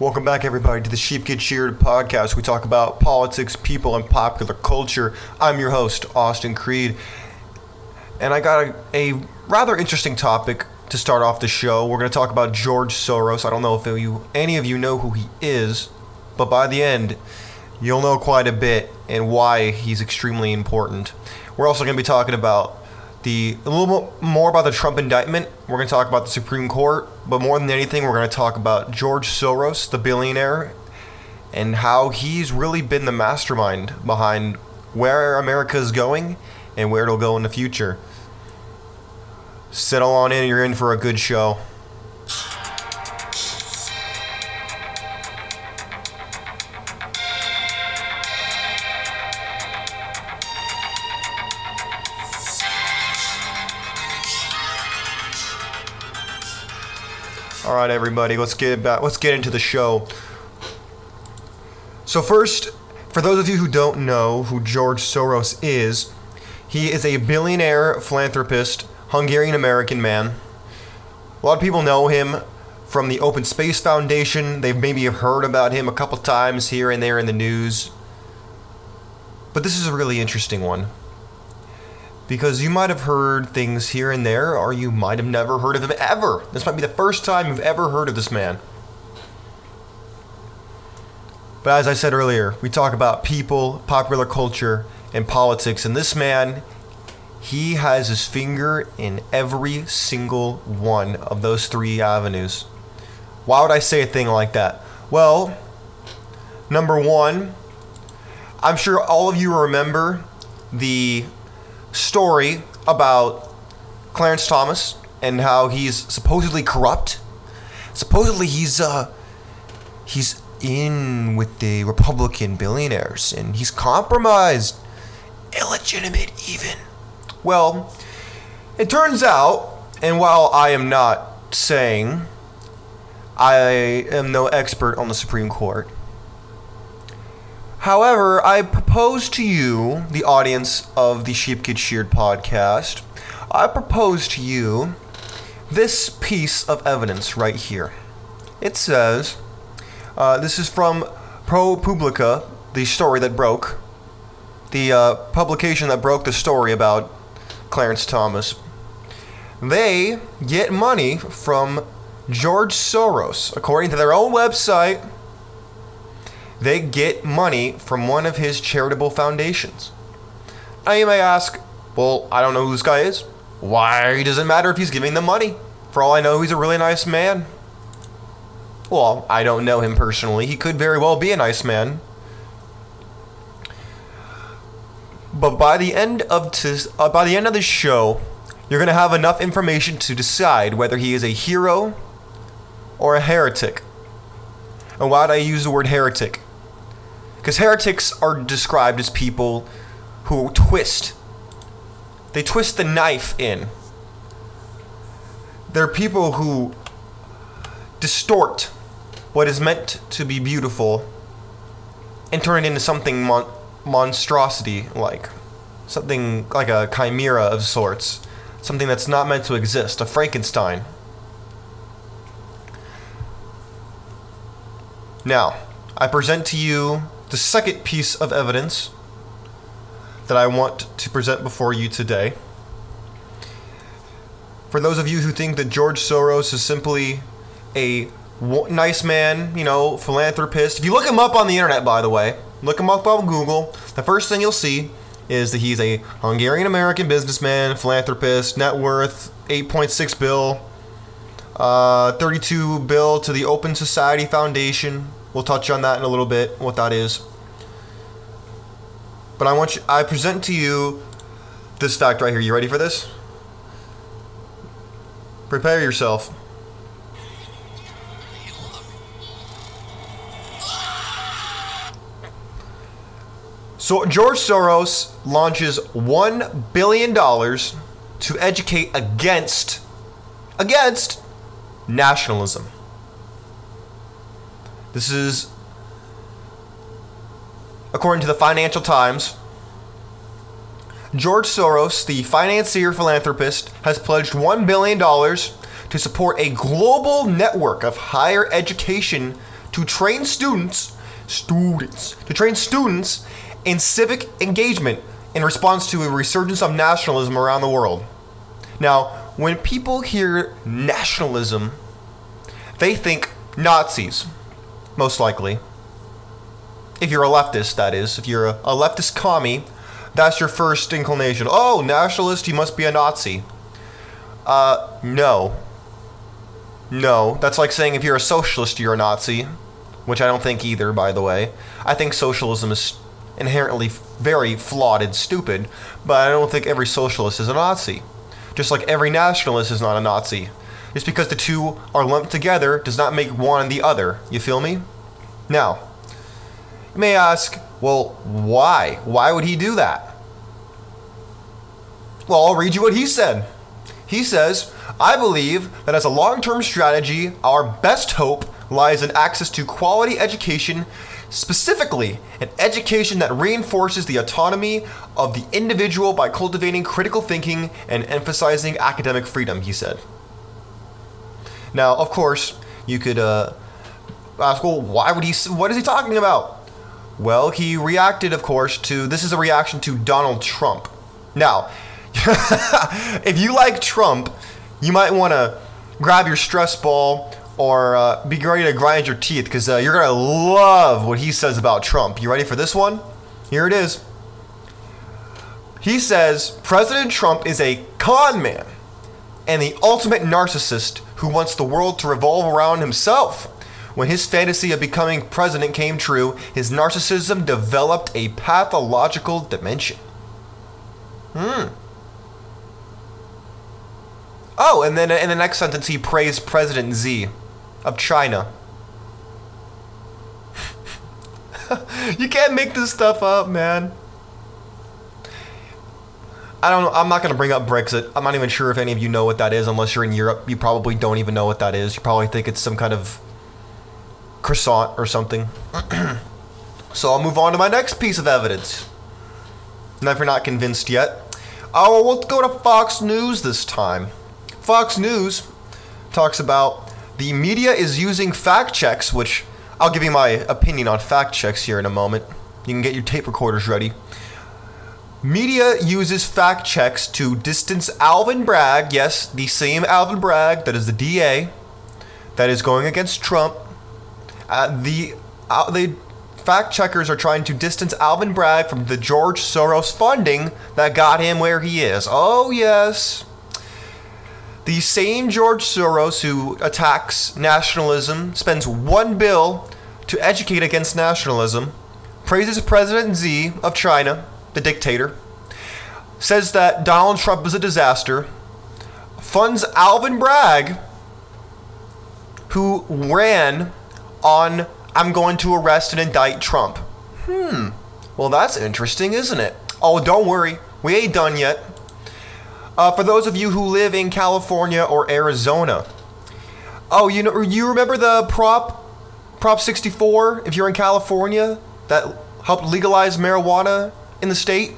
Welcome back, everybody, to the Sheep Get Sheared podcast. We talk about politics, people, and popular culture. I'm your host, Austin Creed, and I got a, a rather interesting topic to start off the show. We're going to talk about George Soros. I don't know if you, any of you know who he is, but by the end, you'll know quite a bit and why he's extremely important. We're also going to be talking about the a little more about the Trump indictment. We're going to talk about the Supreme Court, but more than anything, we're going to talk about George Soros, the billionaire, and how he's really been the mastermind behind where America is going and where it'll go in the future. Settle on in, you're in for a good show. Right, everybody, let's get back. Let's get into the show. So first, for those of you who don't know who George Soros is, he is a billionaire philanthropist, Hungarian American man. A lot of people know him from the Open Space Foundation. They've maybe heard about him a couple times here and there in the news. But this is a really interesting one because you might have heard things here and there, or you might have never heard of him ever. This might be the first time you've ever heard of this man. But as I said earlier, we talk about people, popular culture, and politics, and this man, he has his finger in every single one of those three avenues. Why would I say a thing like that? Well, number one, I'm sure all of you remember the story about Clarence Thomas and how he's supposedly corrupt. Supposedly he's uh he's in with the Republican billionaires and he's compromised, illegitimate even. Well, it turns out, and while I am not saying I am no expert on the Supreme Court, However, I propose to you, the audience of the Sheep Get Sheared podcast, I propose to you this piece of evidence right here. It says, uh, this is from ProPublica, the story that broke, the uh, publication that broke the story about Clarence Thomas. They get money from George Soros, according to their own website they get money from one of his charitable foundations. Now you may ask, well, I don't know who this guy is. Why does it matter if he's giving them money? For all I know, he's a really nice man. Well, I don't know him personally. He could very well be a nice man. But by the end of t- uh, by the end of the show, you're going to have enough information to decide whether he is a hero or a heretic. And why do I use the word heretic? Because heretics are described as people who twist. They twist the knife in. They're people who distort what is meant to be beautiful and turn it into something mon- monstrosity like. Something like a chimera of sorts. Something that's not meant to exist. A Frankenstein. Now, I present to you the second piece of evidence that I want to present before you today. For those of you who think that George Soros is simply a nice man, you know, philanthropist, if you look him up on the internet, by the way, look him up on Google, the first thing you'll see is that he's a Hungarian American businessman, philanthropist, net worth 8.6 bill, uh, 32 bill to the Open Society Foundation, We'll touch on that in a little bit, what that is. But I want you, I present to you this fact right here. You ready for this? Prepare yourself. So George Soros launches one billion dollars to educate against against nationalism. This is according to the Financial Times. George Soros, the financier philanthropist, has pledged $1 billion to support a global network of higher education to train students, students, to train students in civic engagement in response to a resurgence of nationalism around the world. Now, when people hear nationalism, they think Nazis, most likely. If you're a leftist, that is. If you're a, a leftist commie, that's your first inclination. Oh, nationalist, you must be a Nazi. Uh, no. No. That's like saying if you're a socialist, you're a Nazi, which I don't think either, by the way. I think socialism is inherently very flawed and stupid, but I don't think every socialist is a Nazi. Just like every nationalist is not a Nazi. Just because the two are lumped together does not make one the other. You feel me? Now, you may ask, well, why? Why would he do that? Well, I'll read you what he said. He says, I believe that as a long term strategy, our best hope lies in access to quality education, specifically an education that reinforces the autonomy of the individual by cultivating critical thinking and emphasizing academic freedom, he said. Now, of course, you could uh, ask, well, why would he, what is he talking about? Well, he reacted, of course, to this is a reaction to Donald Trump. Now, if you like Trump, you might want to grab your stress ball or uh, be ready to grind your teeth because uh, you're going to love what he says about Trump. You ready for this one? Here it is. He says President Trump is a con man and the ultimate narcissist who wants the world to revolve around himself. When his fantasy of becoming president came true, his narcissism developed a pathological dimension. Hmm. Oh, and then in the next sentence, he praised President Xi of China. you can't make this stuff up, man. I don't. I'm not going to bring up Brexit. I'm not even sure if any of you know what that is, unless you're in Europe. You probably don't even know what that is. You probably think it's some kind of croissant or something. so I'll move on to my next piece of evidence. And if you're not convinced yet, oh, we'll go to Fox News this time. Fox News talks about the media is using fact checks, which I'll give you my opinion on fact checks here in a moment. You can get your tape recorders ready. Media uses fact checks to distance Alvin Bragg, yes, the same Alvin Bragg that is the DA that is going against Trump. Uh, the uh, the fact checkers are trying to distance Alvin Bragg from the George Soros funding that got him where he is. Oh yes. The same George Soros who attacks nationalism spends one bill to educate against nationalism, praises President Xi of China, the dictator, says that Donald Trump is a disaster, funds Alvin Bragg, who ran on I'm going to arrest and indict Trump. Hmm. Well, that's interesting, isn't it? Oh, don't worry. We ain't done yet. Uh, for those of you who live in California or Arizona, oh, you know, you remember the prop, Prop 64? If you're in California, that helped legalize marijuana in the state.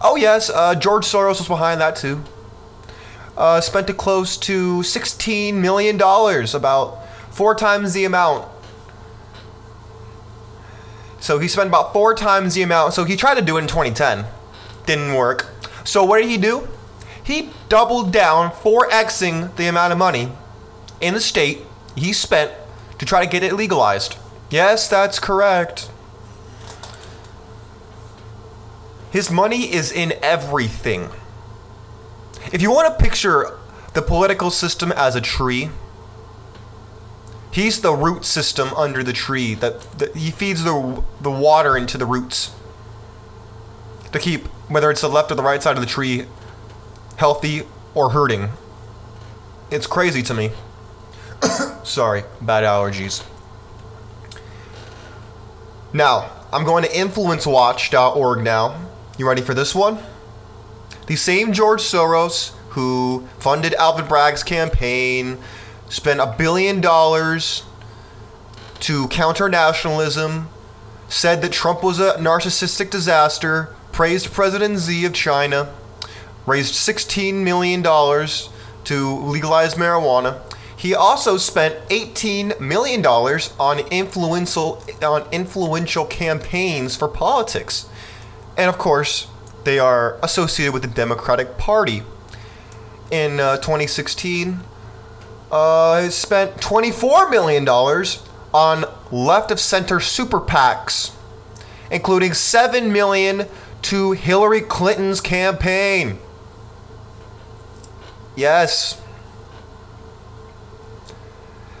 Oh yes, uh, George Soros was behind that too. Uh, spent close to 16 million dollars, about four times the amount. So he spent about four times the amount. So he tried to do it in 2010, didn't work. So what did he do? he doubled down 4xing the amount of money in the state he spent to try to get it legalized. Yes, that's correct. His money is in everything. If you want to picture the political system as a tree, he's the root system under the tree that, that he feeds the the water into the roots to keep whether it's the left or the right side of the tree healthy, or hurting. It's crazy to me. Sorry, bad allergies. Now, I'm going to influencewatch.org now. You ready for this one? The same George Soros who funded Alvin Bragg's campaign, spent a billion dollars to counter nationalism, said that Trump was a narcissistic disaster, praised President Xi of China, raised $16 million to legalize marijuana. He also spent $18 million on influential, on influential campaigns for politics. And of course, they are associated with the Democratic Party. In uh, 2016, uh, spent $24 million on left of center super PACs, including 7 million to Hillary Clinton's campaign. Yes.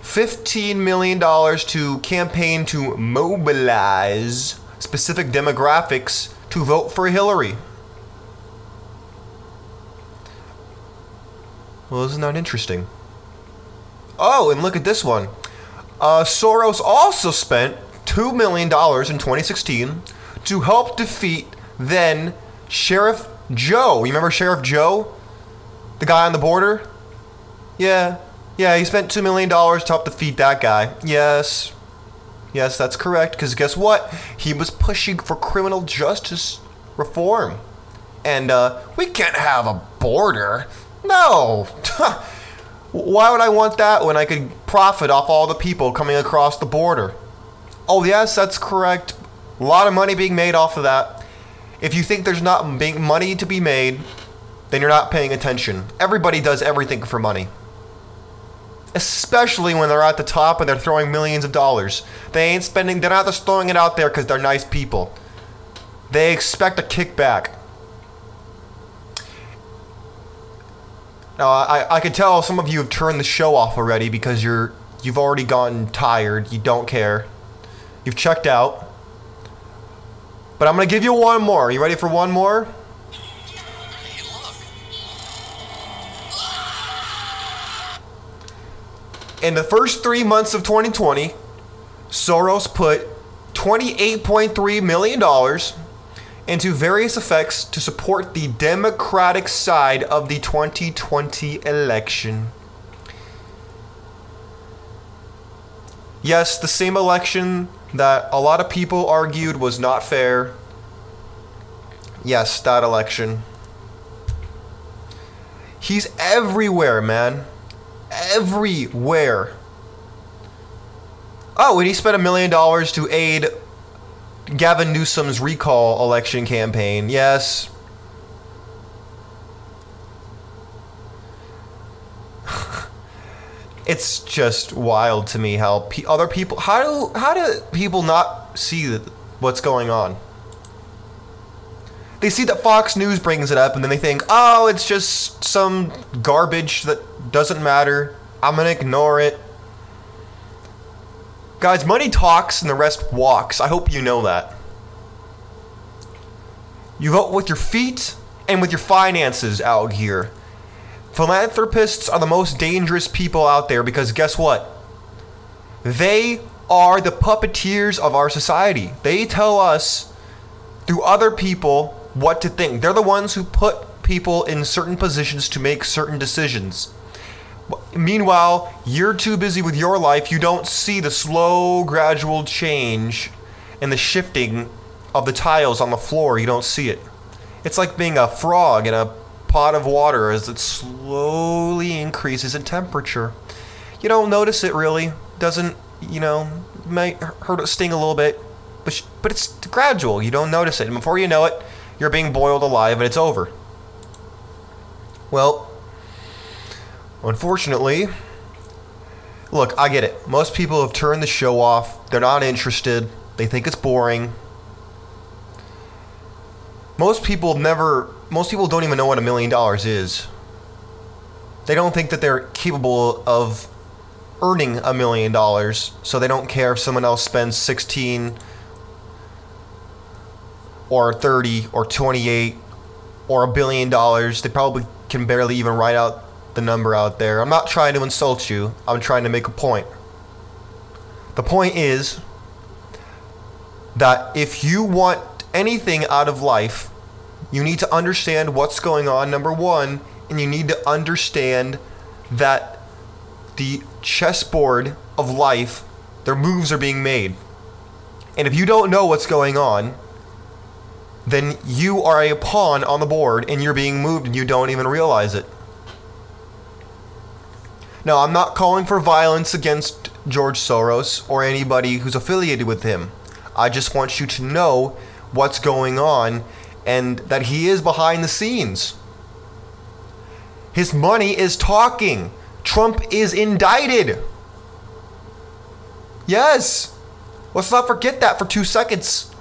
$15 million to campaign to mobilize specific demographics to vote for Hillary. Well, isn't that interesting? Oh, and look at this one. Uh, Soros also spent $2 million in 2016 to help defeat then Sheriff Joe. You remember Sheriff Joe? The guy on the border? Yeah. Yeah, he spent $2 million to help defeat that guy. Yes. Yes, that's correct. Because guess what? He was pushing for criminal justice reform. And uh, we can't have a border. No. Why would I want that when I could profit off all the people coming across the border? Oh, yes, that's correct. A lot of money being made off of that. If you think there's not money to be made, then you're not paying attention. Everybody does everything for money. Especially when they're at the top and they're throwing millions of dollars. They ain't spending, they're not just throwing it out there because they're nice people. They expect a kickback. Now, I, I can tell some of you have turned the show off already because you're you've already gotten tired. You don't care. You've checked out. But I'm gonna give you one more. Are You ready for one more? In the first three months of 2020, Soros put $28.3 million into various effects to support the Democratic side of the 2020 election. Yes, the same election that a lot of people argued was not fair. Yes, that election. He's everywhere, man. Everywhere. Oh, and he spent a million dollars to aid Gavin Newsom's recall election campaign. Yes. it's just wild to me how pe- other people how do how do people not see what's going on? They see that Fox News brings it up and then they think, "Oh, it's just some garbage that doesn't matter. I'm going to ignore it." Guys, money talks and the rest walks. I hope you know that. You vote with your feet and with your finances out here. Philanthropists are the most dangerous people out there because guess what? They are the puppeteers of our society. They tell us through other people what to think. They're the ones who put people in certain positions to make certain decisions. Meanwhile, you're too busy with your life, you don't see the slow, gradual change and the shifting of the tiles on the floor. You don't see it. It's like being a frog in a pot of water as it slowly increases in temperature. You don't notice it really. Doesn't, you know, might hurt it sting a little bit, but, sh- but it's gradual. You don't notice it. And before you know it, you're being boiled alive and it's over. Well, unfortunately, look, I get it. Most people have turned the show off. They're not interested. They think it's boring. Most people never most people don't even know what a million dollars is. They don't think that they're capable of earning a million dollars, so they don't care if someone else spends 16 or 30 or 28 or a billion dollars. They probably can barely even write out the number out there. I'm not trying to insult you, I'm trying to make a point. The point is that if you want anything out of life, you need to understand what's going on, number one, and you need to understand that the chessboard of life, their moves are being made. And if you don't know what's going on, then you are a pawn on the board and you're being moved and you don't even realize it. Now, I'm not calling for violence against George Soros or anybody who's affiliated with him. I just want you to know what's going on and that he is behind the scenes. His money is talking. Trump is indicted. Yes. Let's not forget that for two seconds.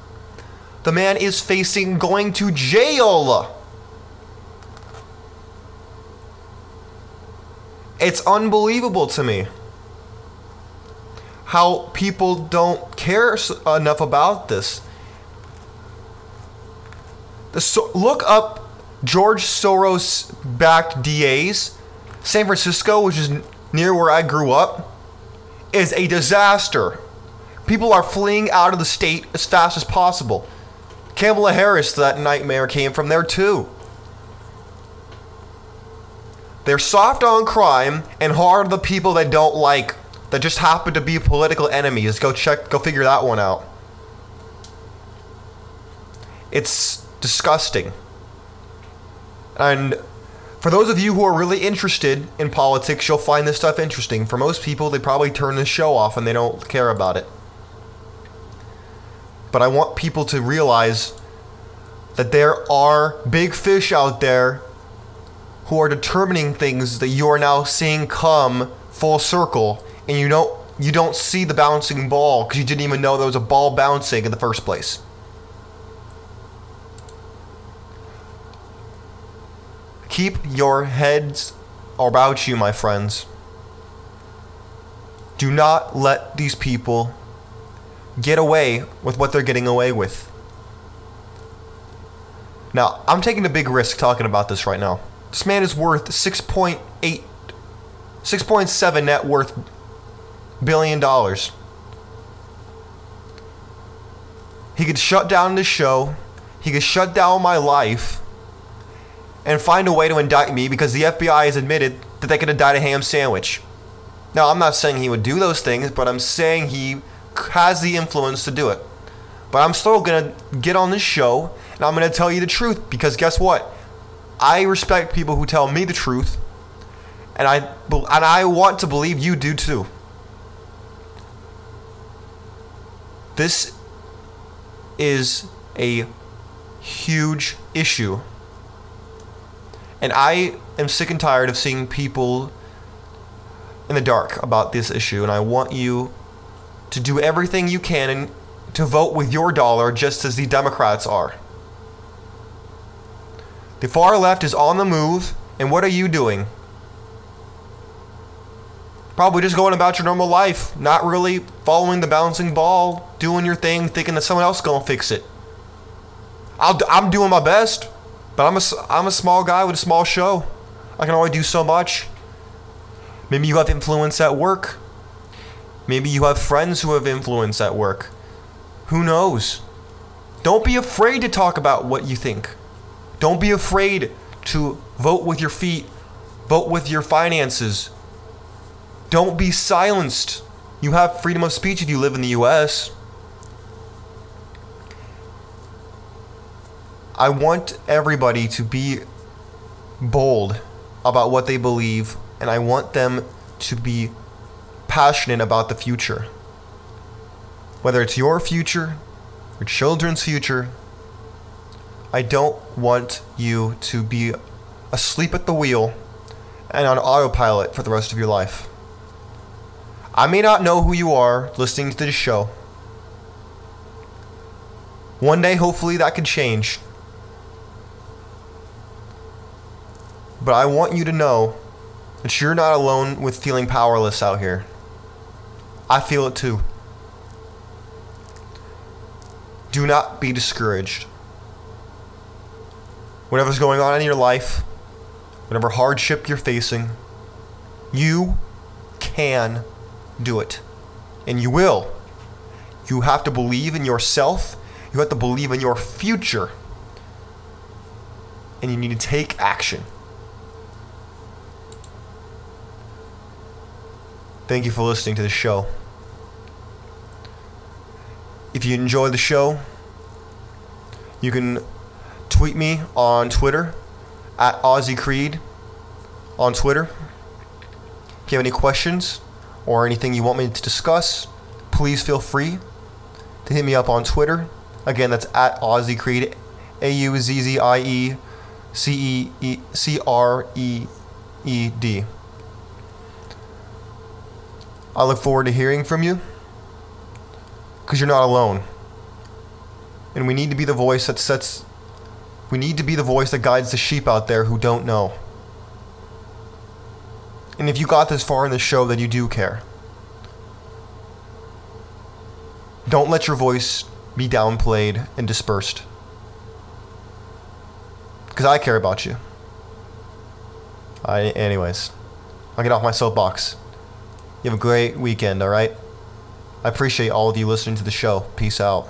The man is facing going to jail. It's unbelievable to me how people don't care enough about this. So- look up George Soros backed DAs. San Francisco, which is near where I grew up, is a disaster. People are fleeing out of the state as fast as possible. Kamala Harris, that nightmare came from there too. They're soft on crime and hard on the people they don't like that just happen to be political enemies. Go check, go figure that one out. It's disgusting. And for those of you who are really interested in politics, you'll find this stuff interesting. For most people, they probably turn the show off and they don't care about it. But I want people to realize that there are big fish out there who are determining things that you are now seeing come full circle and you don't you don't see the bouncing ball because you didn't even know there was a ball bouncing in the first place. Keep your heads about you, my friends. Do not let these people get away with what they're getting away with. Now, I'm taking a big risk talking about this right now. This man is worth 6.8 6.7 net worth billion dollars. He could shut down the show. He could shut down my life and find a way to indict me because the FBI has admitted that they could indict a ham sandwich. Now, I'm not saying he would do those things, but I'm saying he has the influence to do it. But I'm still going to get on this show and I'm going to tell you the truth because guess what? I respect people who tell me the truth and I and I want to believe you do too. This is a huge issue. And I am sick and tired of seeing people in the dark about this issue. And I want you to do everything you can and to vote with your dollar just as the Democrats are. The far left is on the move, and what are you doing? Probably just going about your normal life, not really following the bouncing ball, doing your thing, thinking that someone else is to fix it. i am doing my best, but I'm a, I'm a small guy with a small show. I can only do so much. Maybe you have influence at work. Maybe you have friends who have influence at work. Who knows? Don't be afraid to talk about what you think. Don't be afraid to vote with your feet, vote with your finances, don't be silenced. You have freedom of speech if you live in the US. I want everybody to be bold about what they believe, and I want them to be passionate about the future. Whether it's your future, your children's future, I don't want you to be asleep at the wheel and on autopilot for the rest of your life. I may not know who you are listening to this show. One day, hopefully, that could change. But I want you to know that you're not alone with feeling powerless out here. I feel it too. Do not be discouraged. Whatever's going on in your life, whatever hardship you're facing, you can do it. And you will. You have to believe in yourself. You have to believe in your future. And you need to take action. Thank you for listening to the show. If you enjoy the show, you can tweet me on Twitter at Auzzie Creed on Twitter. If you have any questions or anything you want me to discuss, please feel free to hit me up on Twitter. Again, that's at Auzzie Creed, A U Z Z I E C E E C R E E D. I look forward to hearing from you because you're not alone. And we need to be the voice that sets, we need to be the voice that guides the sheep out there who don't know. And if you got this far in the show, then you do care. Don't let your voice be downplayed and dispersed. Because I care about you. I, anyways, I'll get off my soapbox. You have a great weekend, alright? I appreciate all of you listening to the show. Peace out.